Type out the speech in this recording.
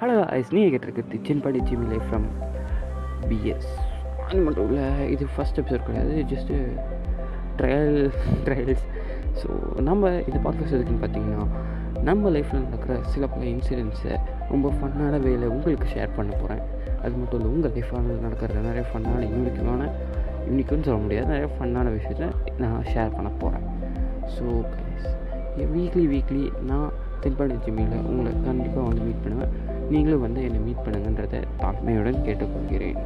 Hello ஐஸ் நீ கேட்டிருக்கிறது சின்படி ஜிமி லைஃப் ஃப்ரம் பிஎஸ் அது மட்டும் இல்லை இது ஃபஸ்ட் எபிசோட் கிடையாது ஜஸ்ட்டு ட்ரையல் ட்ரையல்ஸ் ஸோ நம்ம இது பாட்காஸ்ட் எதுக்குன்னு பார்த்தீங்கன்னா நம்ம லைஃப்பில் நடக்கிற சில பல இன்சிடென்ட்ஸை ரொம்ப ஃபன்னான வேல உங்களுக்கு ஷேர் பண்ண போகிறேன் அது மட்டும் இல்லை உங்கள் லைஃப்பில் நடக்கிற நிறைய ஃபன்னான யூனிக்கான யூனிக்குன்னு சொல்ல முடியாது. நிறைய ஃபன்னான விஷயத்த நான் ஷேர் பண்ண போகிறேன் ஸோ வீக்லி வீக்லி நான் தென்பாடி ஜிம்மியில் உங்களை கண்டிப்பாக வந்து மீட் பண்ணுவேன். நீங்களும் வந்து என்னை மீட் பண்ணுங்கன்றதை தாழ்மையுடன் கேட்டுக்கொள்கிறேன்.